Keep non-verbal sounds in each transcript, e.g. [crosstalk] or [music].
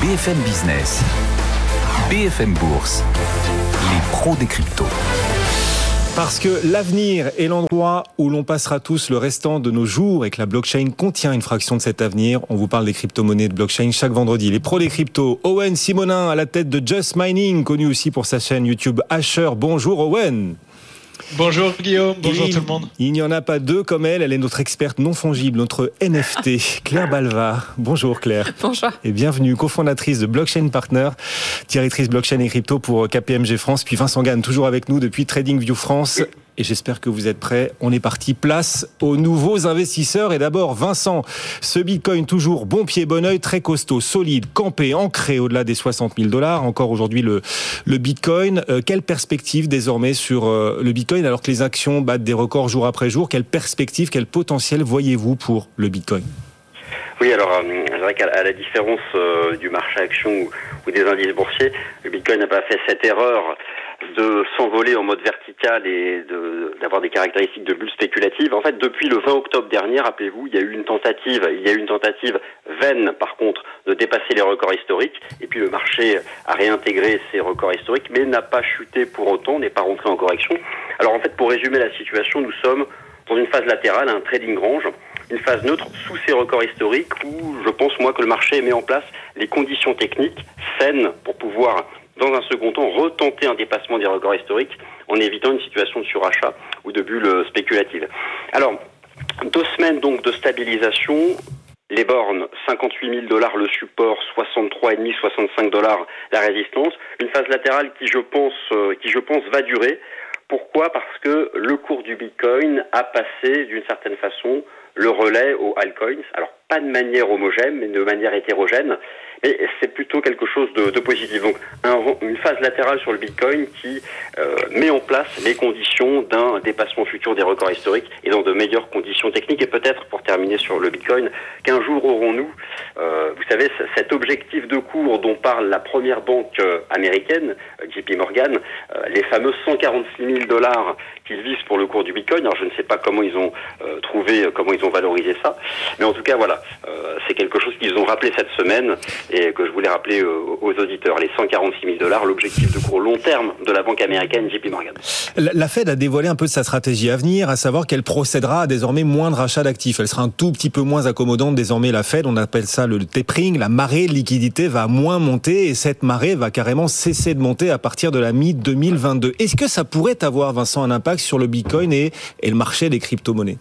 BFM Business, BFM Bourse, les pros des cryptos. Parce que l'avenir est l'endroit où l'on passera tous le restant de nos jours et que la blockchain contient une fraction de cet avenir. On vous parle des crypto-monnaies de blockchain chaque vendredi. Les pros des cryptos, Owen Simonin à la tête de Just Mining, connu aussi pour sa chaîne YouTube Asher. Bonjour Owen. Bonjour Guillaume, bonjour tout le monde. Il n'y en a pas deux comme elle, elle est notre experte non fongible, notre NFT, [laughs] Claire Balva. Bonjour Claire. Bonjour. Et bienvenue, cofondatrice de Blockchain Partner, directrice blockchain et crypto pour KPMG France, puis Vincent Gann, toujours avec nous depuis TradingView France et j'espère que vous êtes prêts. On est parti, place aux nouveaux investisseurs. Et d'abord, Vincent, ce Bitcoin toujours bon pied, bon oeil, très costaud, solide, campé, ancré au-delà des 60 000 dollars. Encore aujourd'hui le, Bitcoin. Euh, quelle perspective désormais sur euh, le Bitcoin alors que les actions battent des records jour après jour? Quelle perspective, quel potentiel voyez-vous pour le Bitcoin? Oui, alors euh, c'est vrai qu'à la différence du marché action ou, des indices boursiers, le Bitcoin n'a pas fait cette erreur de s'envoler en mode vertical et d'avoir des caractéristiques de bulle spéculative. En fait, depuis le 20 octobre dernier, rappelez-vous, il y a eu une tentative, il y a eu une tentative vaine, par contre, de dépasser les records historiques. Et puis le marché a réintégré ces records historiques, mais n'a pas chuté pour autant, n'est pas rentré en correction. Alors en fait, pour résumer la situation, nous sommes dans une phase latérale, un trading range, une phase neutre sous ces records historiques où je pense moi que le marché met en place les conditions techniques saines pour pouvoir dans un second temps, retenter un dépassement des records historiques en évitant une situation de surachat ou de bulle spéculative. Alors, deux semaines donc de stabilisation, les bornes, 58 000 dollars le support, 63,5, 65 dollars la résistance. Une phase latérale qui, je pense, euh, qui, je pense, va durer. Pourquoi? Parce que le cours du Bitcoin a passé, d'une certaine façon, le relais aux altcoins. Alors, pas de manière homogène, mais de manière hétérogène. Mais c'est plutôt quelque de, positif. Donc un, une phase latérale sur le Bitcoin qui euh, met en place les conditions d'un dépassement futur des records historiques et dans de meilleures conditions techniques. Et peut-être, pour terminer sur le Bitcoin, qu'un jour aurons-nous, euh, vous savez, cet objectif de cours dont parle la première banque euh, américaine, JP Morgan, les fameux 146 000 dollars qu'ils visent pour le cours du Bitcoin. Alors je ne sais pas comment ils ont trouvé, comment ils ont valorisé ça, mais en tout cas voilà, c'est quelque chose qu'ils ont rappelé cette semaine et que je voulais rappeler aux auditeurs. Les 146 000 dollars, l'objectif de cours long terme de la banque américaine JP Morgan. La Fed a dévoilé un peu de sa stratégie à venir, à savoir qu'elle procédera à désormais moins de rachats d'actifs. Elle sera un tout petit peu moins accommodante désormais la Fed. On appelle ça le tapering. La marée de liquidité va moins monter et cette marée va carrément cesser de monter à partir de la mi-2022. Est-ce que ça pourrait avoir, Vincent, un impact sur le Bitcoin et, et le marché des crypto-monnaies?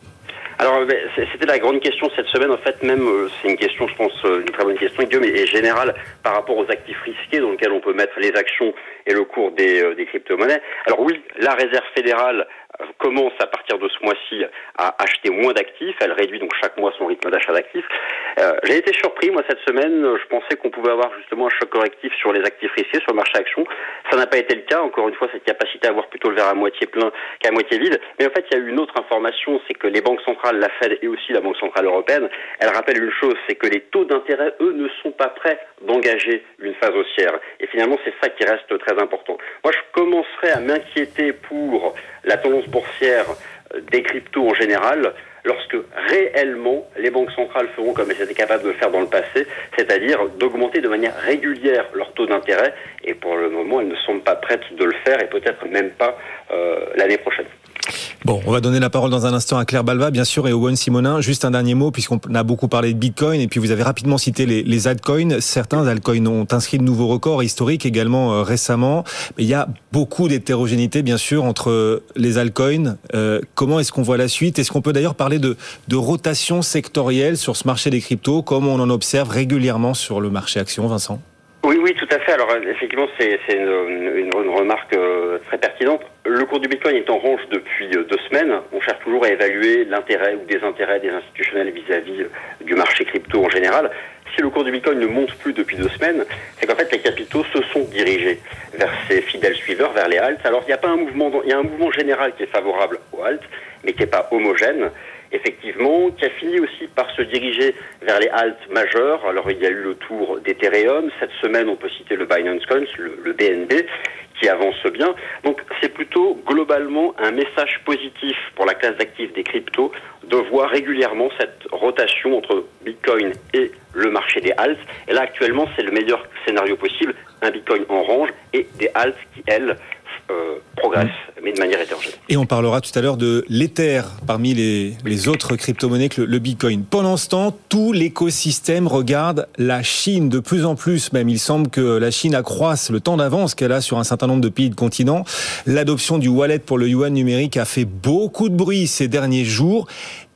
Alors, c'était la grande question cette semaine. En fait, même, euh, c'est une question, je pense, euh, une très bonne question, Guillaume, et générale par rapport aux actifs risqués dans lesquels on peut mettre les actions et le cours des, euh, des crypto-monnaies. Alors oui, la Réserve fédérale commence à partir de ce mois-ci à acheter moins d'actifs. Elle réduit donc chaque mois son rythme d'achat d'actifs. Euh, J'ai été surpris, moi, cette semaine. Je pensais qu'on pouvait avoir justement un choc correctif sur les actifs risqués, sur le marché action. Ça n'a pas été le cas. Encore une fois, cette capacité à avoir plutôt le verre à moitié plein qu'à moitié vide. Mais en fait, il y a eu une autre information, c'est que les banques centrales, la Fed et aussi la Banque centrale européenne, elles rappellent une chose, c'est que les taux d'intérêt, eux, ne sont pas prêts d'engager une phase haussière. Et finalement, c'est ça qui reste très important. Moi, je commencerai à m'inquiéter pour la tendance boursière des cryptos en général lorsque réellement les banques centrales feront comme elles étaient capables de le faire dans le passé, c'est-à-dire d'augmenter de manière régulière leur taux d'intérêt. Et pour le moment, elles ne sont pas prêtes de le faire et peut-être même pas euh, l'année prochaine. Bon, on va donner la parole dans un instant à Claire Balva, bien sûr, et Owen Simonin. Juste un dernier mot, puisqu'on a beaucoup parlé de Bitcoin, et puis vous avez rapidement cité les, les altcoins. Certains altcoins ont inscrit de nouveaux records historiques également euh, récemment. Mais il y a beaucoup d'hétérogénéité, bien sûr, entre les altcoins. Euh, comment est-ce qu'on voit la suite? Est-ce qu'on peut d'ailleurs parler de, de rotation sectorielle sur ce marché des cryptos, comme on en observe régulièrement sur le marché action, Vincent? Oui, oui, tout à fait. Alors effectivement, c'est une, une, remarque euh, très pertinente. Le cours du Bitcoin est en range depuis euh, deux semaines. On cherche toujours à évaluer l'intérêt ou des intérêts des institutionnels vis-à-vis euh, du marché crypto en général. Si le cours du Bitcoin ne monte plus depuis deux semaines, c'est qu'en fait les capitaux se sont dirigés vers ces fidèles suiveurs, vers les halts. Alors il n'y a pas un mouvement, il y a un mouvement général qui est favorable aux halts, mais qui n'est pas homogène effectivement, qui a fini aussi par se diriger vers les haltes majeures. Alors il y a eu le tour d'Ethereum. Cette semaine, on peut citer le Binance Coin, le, BNB, qui avance bien. Donc c'est plutôt globalement un message positif pour la classe d'actifs des cryptos de voir régulièrement cette rotation entre Bitcoin et le marché des halts. Et là actuellement c'est le meilleur scénario possible, un Bitcoin en range et des halts qui elles progresse, mais de manière hétérogène. Et on parlera tout à l'heure de l'Ether parmi les, les autres crypto-monnaies que le, le, Bitcoin. Pendant ce temps, tout l'écosystème regarde la Chine de plus en plus. Même il semble que la Chine accroisse le temps d'avance qu'elle a sur un certain nombre de pays de continents. L'adoption du wallet pour le yuan numérique a fait beaucoup de bruit ces derniers jours.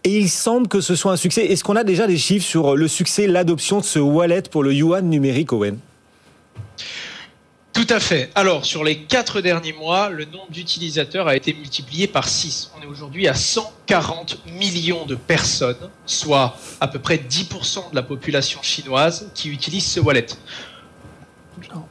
Et il semble que ce soit un succès. Est-ce qu'on a déjà des chiffres sur le succès, l'adoption de ce wallet pour le yuan numérique, Owen? Tout à fait. Alors, sur les quatre derniers mois, le nombre d'utilisateurs a été multiplié par 6. On est aujourd'hui à 140 millions de personnes, soit à peu près 10% de la population chinoise qui utilise ce wallet.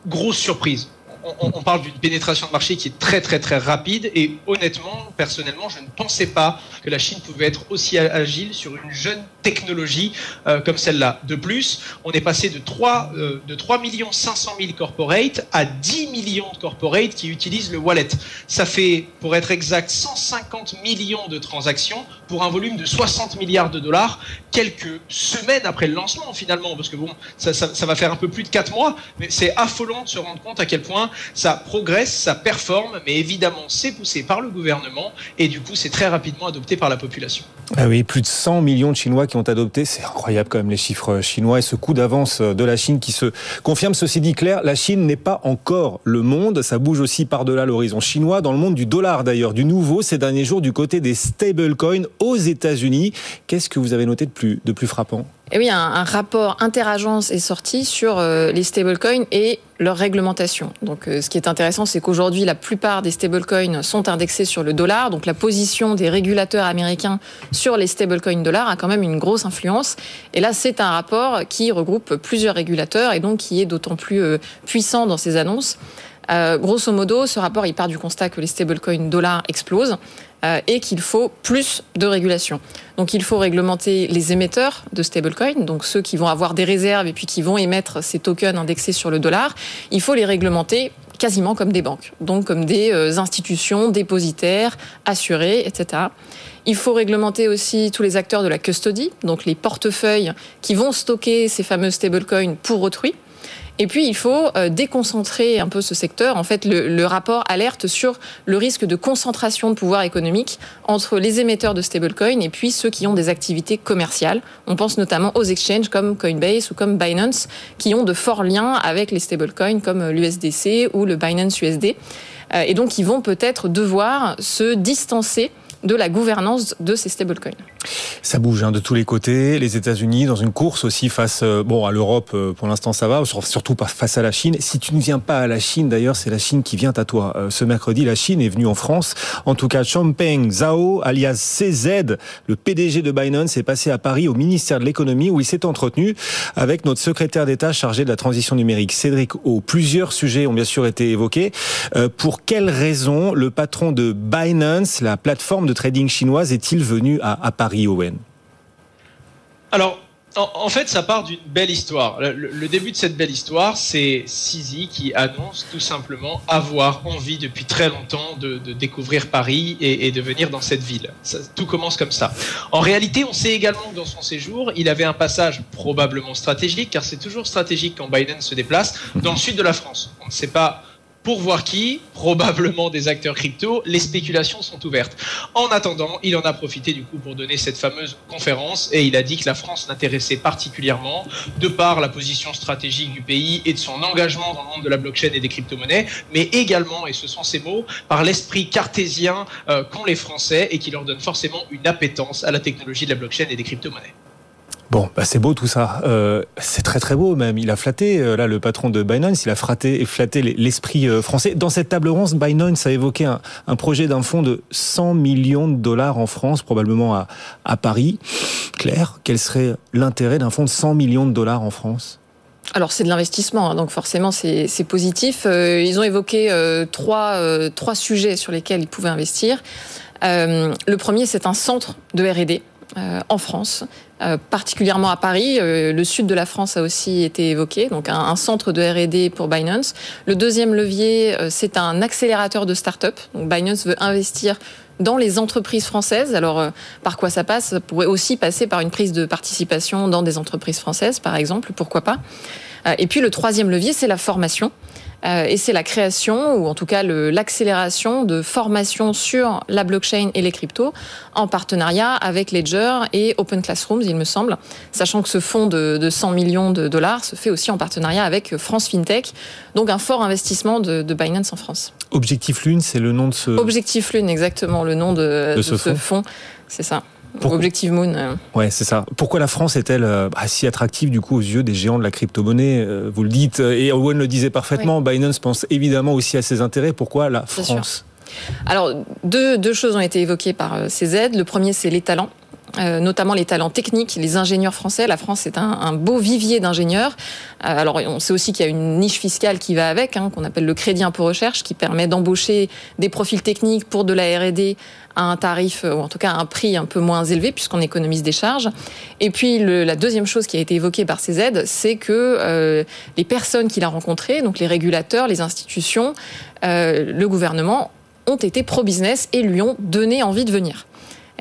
Grosse surprise on, on, parle d'une pénétration de marché qui est très très très rapide et honnêtement, personnellement, je ne pensais pas que la Chine pouvait être aussi agile sur une jeune technologie euh, comme celle-là. De plus, on est passé de 3, euh, de 3 500 000 corporates à 10 millions de corporates qui utilisent le wallet. Ça fait, pour être exact, 150 millions de transactions pour un volume de 60 milliards de dollars quelques semaines après le lancement finalement, parce que bon, ça, va faire un peu plus de 4 mois, mais c'est affolant de se rendre compte à quel point ça progresse, ça performe, mais évidemment c'est poussé par le gouvernement et du coup c'est très rapidement adopté par la population. Ah oui, plus de 100 millions de Chinois qui ont adopté, c'est incroyable quand même les chiffres chinois et ce coup d'avance de la Chine qui se confirme. Ceci dit, Claire, la Chine n'est pas encore le monde, ça bouge aussi par-delà l'horizon chinois, dans le monde du dollar d'ailleurs, du nouveau ces derniers jours du côté des stablecoins aux États-Unis. Qu'est-ce que vous avez noté de plus frappant? Et oui, un, rapport interagence est sorti sur euh, les stablecoins et leur réglementation. Donc, euh, ce qui est intéressant, c'est qu'aujourd'hui, la plupart des stablecoins sont indexés sur le dollar. Donc, la position des régulateurs américains sur les stablecoins dollars a quand même une grosse influence. Et là, c'est un rapport qui regroupe plusieurs régulateurs et donc qui est d'autant plus euh, puissant dans ses annonces. Grosso modo, ce rapport, il part du constat que les stablecoins dollars explosent et qu'il faut plus de régulation. Donc il faut réglementer les émetteurs de stablecoins, donc ceux qui vont avoir des réserves et puis qui vont émettre ces tokens indexés sur le dollar. Il faut les réglementer quasiment comme des banques, donc comme des euh, institutions dépositaires, assurées, etc. Il faut réglementer aussi tous les acteurs de la custody, donc les portefeuilles qui vont stocker ces fameux stablecoins pour autrui. Et puis, il faut euh, déconcentrer un peu ce secteur. En fait, le, rapport alerte sur le risque de concentration de pouvoir économique entre les émetteurs de stablecoins et puis ceux qui ont des activités commerciales. On pense notamment aux exchanges comme Coinbase ou comme Binance, qui ont de forts liens avec les stablecoins comme l'USDC ou le Binance USD. Euh, et donc, ils vont peut-être devoir se distancer de la gouvernance de ces stablecoins. Ça bouge hein, de tous les côtés. Les États-Unis dans une course aussi face euh, bon à l'Europe euh, pour l'instant ça va, surtout pas face à la Chine. Si tu ne viens pas à la Chine d'ailleurs, c'est la Chine qui vient à toi. Euh, ce mercredi, la Chine est venue en France. En tout cas, Champeng Zhao, alias CZ, le PDG de Binance, est passé à Paris au ministère de l'économie où il s'est entretenu avec notre secrétaire d'État chargé de la transition numérique, Cédric O. Plusieurs sujets ont bien sûr été évoqués. pour quelles raisons le patron de Binance, la plateforme de trading chinoise, est-il venu à, à Paris, Owen alors, en, fait, ça part d'une belle histoire. Le, début de cette belle histoire, c'est Sisi qui annonce tout simplement avoir envie depuis très longtemps de, découvrir Paris et, de venir dans cette ville. Tout commence comme ça. En réalité, on sait également que dans son séjour, il avait un passage probablement stratégique, car c'est toujours stratégique quand Biden se déplace, dans le sud de la France. On ne sait pas pour voir qui? Probablement des acteurs crypto. Les spéculations sont ouvertes. En attendant, il en a profité du coup pour donner cette fameuse conférence et il a dit que la France l'intéressait particulièrement de par la position stratégique du pays et de son engagement dans le monde de la blockchain et des crypto-monnaies, mais également, et ce sont ces mots, par l'esprit cartésien euh, qu'ont les Français et qui leur donne forcément une appétence à la technologie de la blockchain et des crypto-monnaies. Bon, bah c'est beau tout ça. Euh, c'est très très beau même. Il a flatté, euh, là, le patron de Binance, il a flatté, flatté l'esprit euh, français. Dans cette table ronde, Binance a évoqué un, projet d'un fonds de 100 millions de dollars en France, probablement à, à Paris. Claire, quel serait l'intérêt d'un fonds de 100 millions de dollars en France? Alors c'est de l'investissement, hein, donc forcément c'est positif. Ils ont évoqué trois, trois sujets sur lesquels ils pouvaient investir. le premier, c'est un centre de R&D en France, particulièrement à Paris. le sud de la France a aussi été évoqué, donc un, centre de R&D pour Binance. Le deuxième levier, c'est un accélérateur de start-up. Donc Binance veut investir dans les entreprises françaises. Alors, par quoi ça passe? Ça pourrait aussi passer par une prise de participation dans des entreprises françaises, par exemple, pourquoi pas. et puis, le troisième levier, c'est la formation. Euh, et c'est la création, ou en tout cas l'accélération de formation sur la blockchain et les cryptos en partenariat avec Ledger et Open Classrooms, il me semble, sachant que ce fonds de, de 100 millions de dollars se fait aussi en partenariat avec France FinTech, donc un fort investissement de, de Binance en France. Objectif Lune, c'est le nom de ce... Objectif Lune, exactement, le nom de, ce, ce fonds. C'est ça. Objective Moon. Euh. Ouais, c'est ça. Pourquoi la France est-elle euh, bah, si attractive du coup aux yeux des géants de la crypto-monnaie euh, Vous le dites, et Owen le disait parfaitement, Binance pense évidemment aussi à ses intérêts. Pourquoi la France? Alors, deux, deux, choses ont été évoquées par ces aides. Le premier, c'est les talents. Euh, notamment les talents techniques, les ingénieurs français. La France est un, un beau vivier d'ingénieurs. Euh, alors on sait aussi qu'il y a une niche fiscale qui va avec, hein, qu'on appelle le crédit impôt recherche, qui permet d'embaucher des profils techniques pour de la R&D à un tarif, ou en tout cas à un prix un peu moins élevé, puisqu'on économise des charges. Et puis la deuxième chose qui a été évoquée par ces aides, c'est que euh, les personnes qu'il a rencontrées, donc les régulateurs, les institutions, euh, le gouvernement, ont été pro-business et lui ont donné envie de venir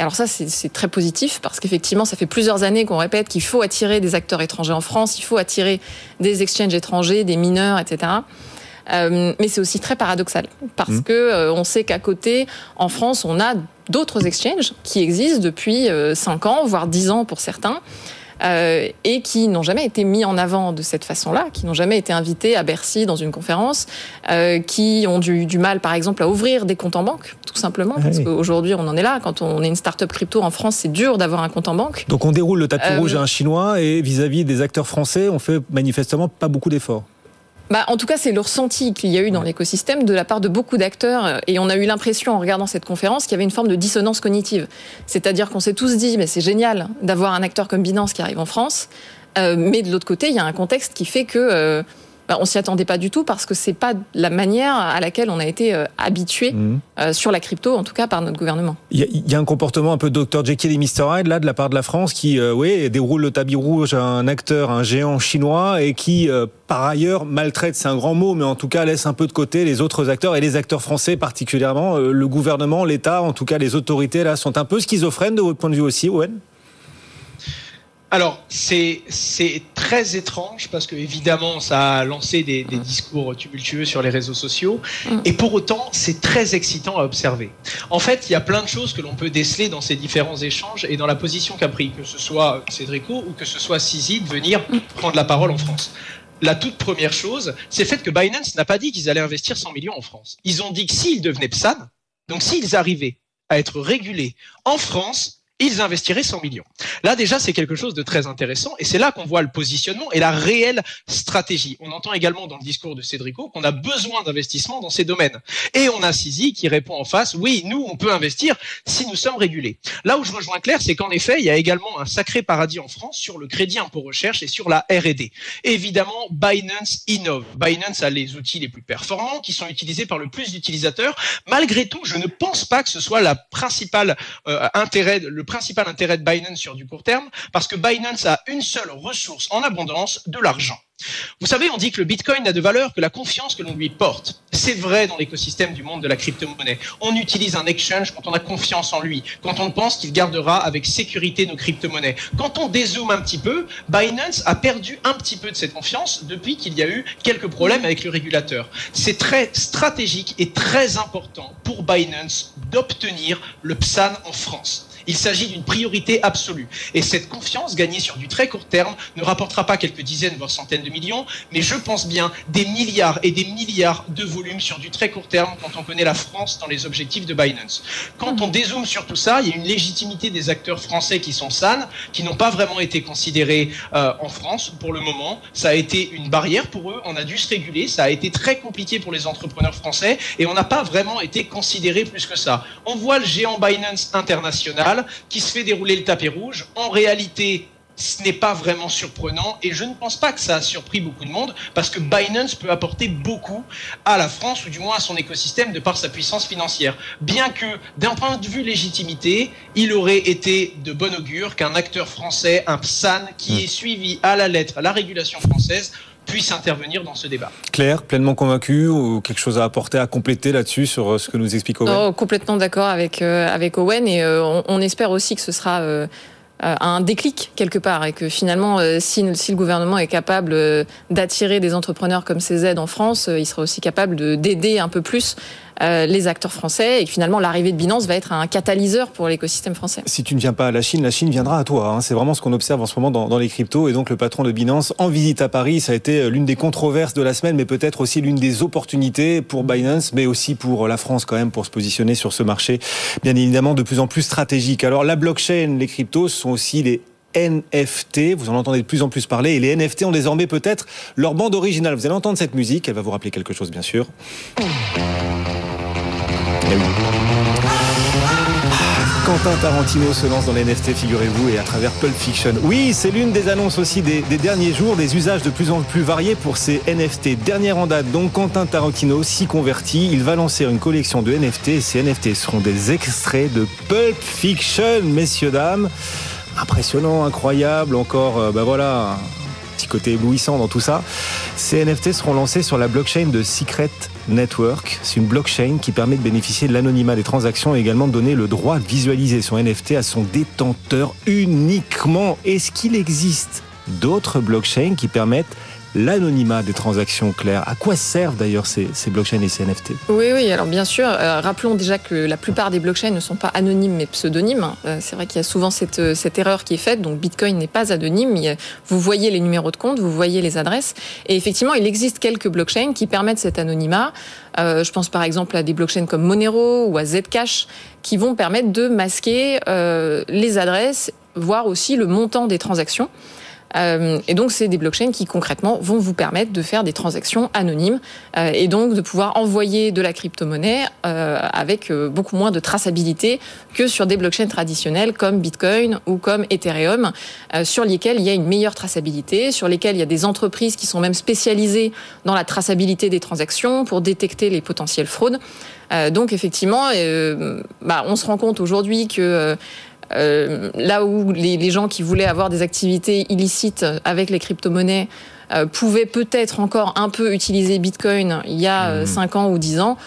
alors ça, c'est très positif parce qu'effectivement, ça fait plusieurs années qu'on répète qu'il faut attirer des acteurs étrangers en France, il faut attirer des exchanges étrangers, des mineurs, etc. Euh, mais c'est aussi très paradoxal parce mmh. que euh, on sait qu'à côté, en France, on a d'autres exchanges qui existent depuis 5 euh, ans, voire 10 ans pour certains. Euh, et qui n'ont jamais été mis en avant de cette façon-là, qui n'ont jamais été invités à Bercy dans une conférence, euh, qui ont du, du, mal, par exemple, à ouvrir des comptes en banque, tout simplement, parce ah qu'aujourd'hui, on en est là. Quand on est une start-up crypto en France, c'est dur d'avoir un compte en banque. Donc on déroule le tapis euh, rouge à un Chinois, et vis-à-vis -vis des acteurs français, on fait manifestement pas beaucoup d'efforts. Bah, en tout cas, c'est le ressenti qu'il y a eu dans l'écosystème de la part de beaucoup d'acteurs. Et on a eu l'impression, en regardant cette conférence, qu'il y avait une forme de dissonance cognitive. C'est-à-dire qu'on s'est tous dit, mais c'est génial d'avoir un acteur comme Binance qui arrive en France. Euh, mais de l'autre côté, il y a un contexte qui fait que euh, bah, on s'y attendait pas du tout parce que c'est pas la manière à laquelle on a été euh, habitué mhm. euh, sur la crypto, en tout cas par notre gouvernement. Il y, a un comportement un peu Dr Jekyll et Mr Hyde là de la part de la France qui, euh, oui, déroule le tapis rouge à un acteur, un géant chinois et qui, par ailleurs, maltraite, c'est un grand mot, mais en tout cas laisse un peu de côté les autres acteurs et les acteurs français particulièrement, le gouvernement, l'État, en tout cas les autorités là sont un peu schizophrènes de votre point de vue aussi, Owen? Alors, c'est très étrange parce que, évidemment, ça a lancé des, des, discours tumultueux sur les réseaux sociaux. Mm. Et pour autant, c'est très excitant à observer. En fait, il y a plein de choses que l'on peut déceler dans ces différents échanges et dans la position qu'a pris, que ce soit Cédrico ou que ce soit Sisi, de venir mm. prendre la parole en France la toute première chose, c'est le fait que Binance n'a pas dit qu'ils allaient investir 100 millions en France. Ils ont dit que s'ils devenaient PSAN, donc s'ils arrivaient à être régulés en France, ils investiraient 100 millions. Là déjà, c'est quelque chose de très intéressant et c'est là qu'on voit le positionnement et la réelle stratégie. On entend également dans le discours de Cédrico qu'on a besoin d'investissement dans ces domaines. Et on a Sisi qui répond en face, oui, nous, on peut investir si nous sommes régulés. Là où je rejoins Claire, c'est qu'en effet, il y a également un sacré paradis en France sur le crédit impôt recherche et sur la R&D. Évidemment, Binance innove. Binance a les outils les plus performants qui sont utilisés par le plus d'utilisateurs. Malgré tout, je ne pense pas que ce soit la principale euh, intérêt, le principal intérêt de Binance sur du court terme, parce que Binance a une seule ressource en abondance, de l'argent. Vous savez, on dit que le Bitcoin n'a de valeur que la confiance que l'on lui porte. C'est vrai dans l'écosystème du monde de la crypto-monnaie. On utilise un exchange quand on a confiance en lui, quand on pense qu'il gardera avec sécurité nos crypto-monnaies. Quand on dézoome un petit peu, Binance a perdu un petit peu de cette confiance depuis qu'il y a eu quelques problèmes avec le régulateur. C'est très stratégique et très important pour Binance d'obtenir le PSAN en France. Il s'agit d'une priorité absolue. Et cette confiance gagnée sur du très court terme ne rapportera pas quelques dizaines, voire centaines de millions, mais je pense bien des milliards et des milliards de volumes sur du très court terme quand on connaît la France dans les objectifs de Binance. Quand on dézoome sur tout ça, il y a une légitimité des acteurs français qui sont sanes, qui n'ont pas vraiment été considérés euh, en France pour le moment. Ça a été une barrière pour eux, on a dû se réguler, ça a été très compliqué pour les entrepreneurs français et on n'a pas vraiment été considérés plus que ça. On voit le géant Binance international qui se fait dérouler le tapis rouge. En réalité, ce n'est pas vraiment surprenant et je ne pense pas que ça a surpris beaucoup de monde parce que Binance peut apporter beaucoup à la France ou du moins à son écosystème de par sa puissance financière. Bien que d'un point de vue légitimité, il aurait été de bon augure qu'un acteur français, un PSAN, qui Mm. est suivi à la lettre la régulation française, puisse intervenir dans ce débat. Claire, pleinement convaincu ou quelque chose à apporter, à compléter là-dessus sur euh, ce que nous explique Owen? Oh, complètement d'accord avec, euh, avec Owen et euh, on, on espère aussi que ce sera euh, un déclic quelque part et que finalement, si, si le gouvernement est capable d'attirer des entrepreneurs comme CZ en France, il sera aussi capable de- d'aider un peu plus les acteurs français et finalement l'arrivée de Binance va être un catalyseur pour l'écosystème français. Si tu ne viens pas à la Chine, la Chine viendra à toi. hein. C'est vraiment ce qu'on observe en ce moment dans, les cryptos. Et donc le patron de Binance en visite à Paris, ça a été euh, l'une des controverses de la semaine, mais peut-être aussi l'une des opportunités pour Binance, mais aussi pour la France quand même pour se positionner sur ce marché, bien évidemment de plus en plus stratégique. Alors la blockchain, les cryptos sont aussi les NFT, vous en entendez de plus en plus parler, et les NFT ont désormais peut-être leur bande originale. Vous allez entendre cette musique, elle va vous rappeler quelque chose bien sûr. Quentin Tarantino se lance dans les NFT, figurez-vous, et à travers Pulp Fiction. Oui, c'est l'une des annonces aussi des, derniers jours, des usages de plus en plus variés pour ces NFT. Dernière en date, donc Quentin Tarantino s'y convertit. Il va lancer une collection de NFT, ces NFT seront des extraits de Pulp Fiction, messieurs, dames. Impressionnant, incroyable, encore, euh, bah voilà, petit côté éblouissant dans tout ça. Ces NFT seront lancés sur la blockchain de Secret Network. C'est une blockchain qui permet de bénéficier de l'anonymat des transactions et également de donner le droit de visualiser son NFT à son détenteur uniquement. Est-ce qu'il existe d'autres blockchains qui permettent l'anonymat des transactions claires À quoi servent d'ailleurs ces, blockchains et ces NFT Oui, oui, alors bien sûr, euh, rappelons déjà que la plupart des blockchains ne sont pas anonymes mais pseudonymes. Euh, c'est vrai qu'il y a souvent cette, euh, cette erreur qui est faite, donc Bitcoin n'est pas anonyme. A- vous voyez les numéros de compte, vous voyez les adresses, et effectivement, il existe quelques blockchains qui permettent cet anonymat. Je pense par exemple à des blockchains comme Monero ou à Zcash qui vont permettre de masquer les adresses, voire aussi le montant des transactions. Euh, et donc, c'est des blockchains qui concrètement vont vous permettre de faire des transactions anonymes euh, et donc de pouvoir envoyer de la crypto-monnaie euh, avec beaucoup moins de traçabilité que sur des blockchains traditionnelles comme Bitcoin ou comme Ethereum, sur lesquels il y a une meilleure traçabilité, sur lesquels il y a des entreprises qui sont même spécialisées dans la traçabilité des transactions pour détecter les potentielles fraudes. Donc, effectivement, bah, on se rend compte aujourd'hui que là où les, les gens qui voulaient avoir des activités illicites avec les crypto-monnaies euh, pouvaient peut-être encore un peu utiliser Bitcoin il y a 5 ans ou 10 ans,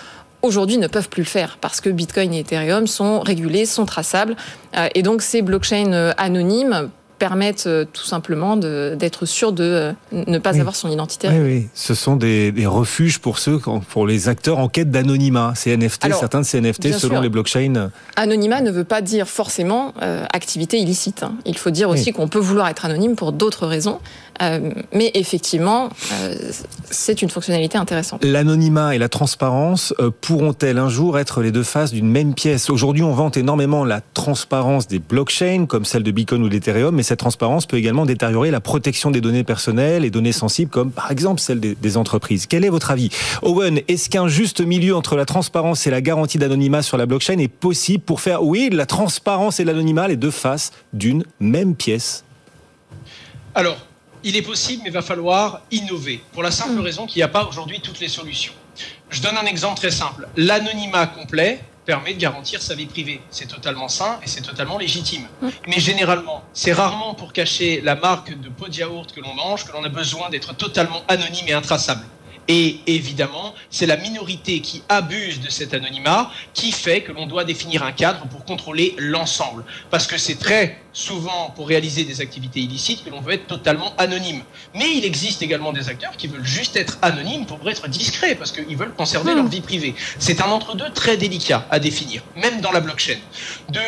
aujourd'hui ne peuvent plus le faire parce que Bitcoin et Ethereum sont régulés, sont traçables. Euh, et donc ces blockchains euh, anonymes permettent euh, tout simplement d'être sûr de euh, ne pas Oui. avoir son identité. Oui, oui. Ce sont des, des refuges pour ceux, pour les acteurs en quête d'anonymat. Ces NFT, Alors, certains de ces NFT, selon sûr. les blockchains. Anonymat ne veut pas dire forcément euh, activité illicite. hein. Il faut dire aussi qu'on peut vouloir être anonyme pour d'autres raisons. Euh, mais effectivement, euh, c'est une fonctionnalité intéressante. L'anonymat et la transparence pourront-elles un jour être les deux faces d'une même pièce? Aujourd'hui, on vante énormément la transparence des blockchains, comme celle de Bitcoin ou d'Ethereum, mais cette transparence peut également détériorer la protection des données personnelles et données sensibles, comme par exemple celle des, des entreprises. Quel est votre avis? Owen, est-ce qu'un juste milieu entre la transparence et la garantie d'anonymat sur la blockchain est possible pour faire, oui, la transparence et l'anonymat, les deux faces d'une même pièce? Alors, il est possible, mais il va falloir innover, pour la simple raison qu'il n'y a pas aujourd'hui toutes les solutions. Je donne un exemple très simple. L'anonymat complet permet de garantir sa vie privée. C'est totalement sain et c'est totalement légitime. Mais généralement, c'est rarement pour cacher la marque de pot de yaourt que l'on mange que l'on a besoin d'être totalement anonyme et intraçable. Et évidemment, c'est la minorité qui abuse de cet anonymat qui fait que l'on doit définir un cadre pour contrôler l'ensemble. Parce que c'est très souvent pour réaliser des activités illicites que l'on veut être totalement anonyme. Mais il existe également des acteurs qui veulent juste être anonymes pour être discrets, parce qu'ils veulent conserver leur vie privée. C'est un entre-deux très délicat à définir, même dans la blockchain. De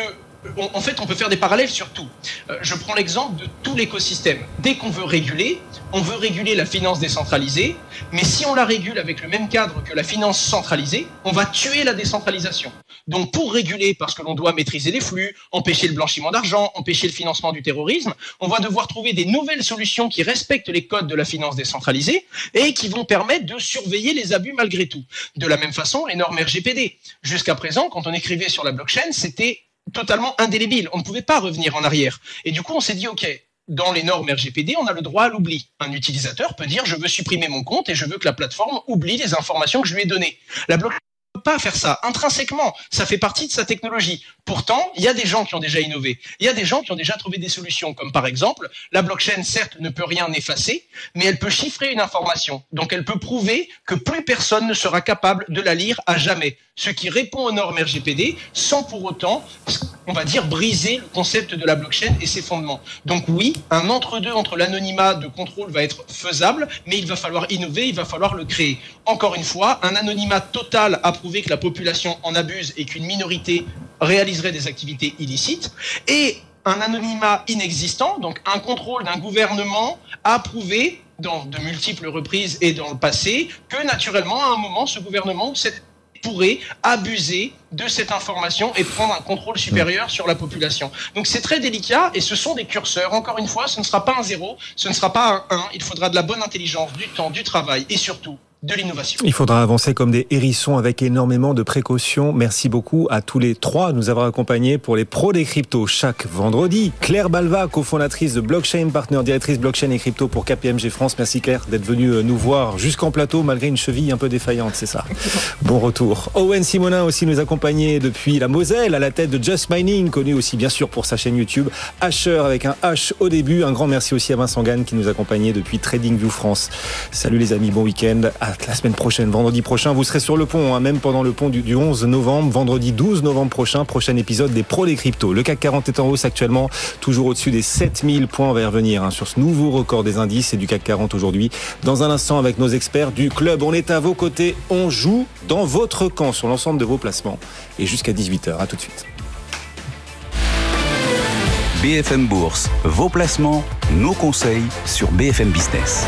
en fait, on peut faire des parallèles sur tout. Euh, je prends l'exemple de tout l'écosystème. Dès qu'on veut réguler, on veut réguler la finance décentralisée, mais si on la régule avec le même cadre que la finance centralisée, on va tuer la décentralisation. Donc pour réguler, parce que l'on doit maîtriser les flux, empêcher le blanchiment d'argent, empêcher le financement du terrorisme, on va devoir trouver des nouvelles solutions qui respectent les codes de la finance décentralisée et qui vont permettre de surveiller les abus malgré tout. De la même façon, les normes RGPD. Jusqu'à présent, quand on écrivait sur la blockchain, c'était totalement indélébile. On ne pouvait pas revenir en arrière. Et du coup, on s'est dit, OK, dans les normes RGPD, on a le droit à l'oubli. Un utilisateur peut dire je veux supprimer mon compte et je veux que la plateforme oublie les informations que je lui ai données. La pas faire ça intrinsèquement. Ça fait partie de sa technologie. Pourtant, il y a des gens qui ont déjà innové. Il y a des gens qui ont déjà trouvé des solutions, comme par exemple, la blockchain, certes, ne peut rien effacer, mais elle peut chiffrer une information. Donc, elle peut prouver que plus personne ne sera capable de la lire à jamais. Ce qui répond aux normes RGPD sans pour autant, on va dire, briser le concept de la blockchain et ses fondements. Donc oui, un entre-deux entre, l'anonymat de contrôle va être faisable, mais il va falloir innover, il va falloir le créer. Encore une fois, un anonymat total approuvé que la population en abuse et qu'une minorité réaliserait des activités illicites, et un anonymat inexistant, donc un contrôle d'un gouvernement a prouvé dans de multiples reprises et dans le passé que naturellement, à un moment, ce gouvernement pourrait abuser de cette information et prendre un contrôle supérieur sur la population. Donc c'est très délicat et ce sont des curseurs. Encore une fois, ce ne sera pas un zéro, ce ne sera pas un 1. Il faudra de la bonne intelligence, du temps, du travail et surtout de l'innovation. Il faudra avancer comme des hérissons avec énormément de précautions. Merci beaucoup à tous les trois de nous avoir accompagnés pour les pros des cryptos chaque vendredi. Claire Balva, cofondatrice de Blockchain Partner, directrice blockchain et crypto pour KPMG France. Merci Claire d'être venue euh, nous voir jusqu'en plateau malgré une cheville un peu défaillante, c'est ça. [laughs] Bon retour. Owen Simonin aussi nous accompagnait depuis la Moselle à la tête de Just Mining, connu aussi bien sûr pour sa chaîne YouTube. Asher avec un H au début. Un grand merci aussi à Vincent Gann qui nous accompagnait depuis TradingView France. Salut les amis, bon week-end la semaine prochaine, vendredi prochain. Vous serez sur le pont, hein, même pendant le pont du, 11 novembre, vendredi 12 novembre prochain, prochain épisode des pros des cryptos. Le CAC 40 est en hausse actuellement, toujours au-dessus des 7000 points. On va y revenir sur ce nouveau record des indices et du CAC 40 aujourd'hui. Dans un instant, avec nos experts du club, on est à vos côtés. On joue dans votre camp sur l'ensemble de vos placements. Et jusqu'à 18h. À tout de suite. BFM Bourse, vos placements, nos conseils sur BFM Business.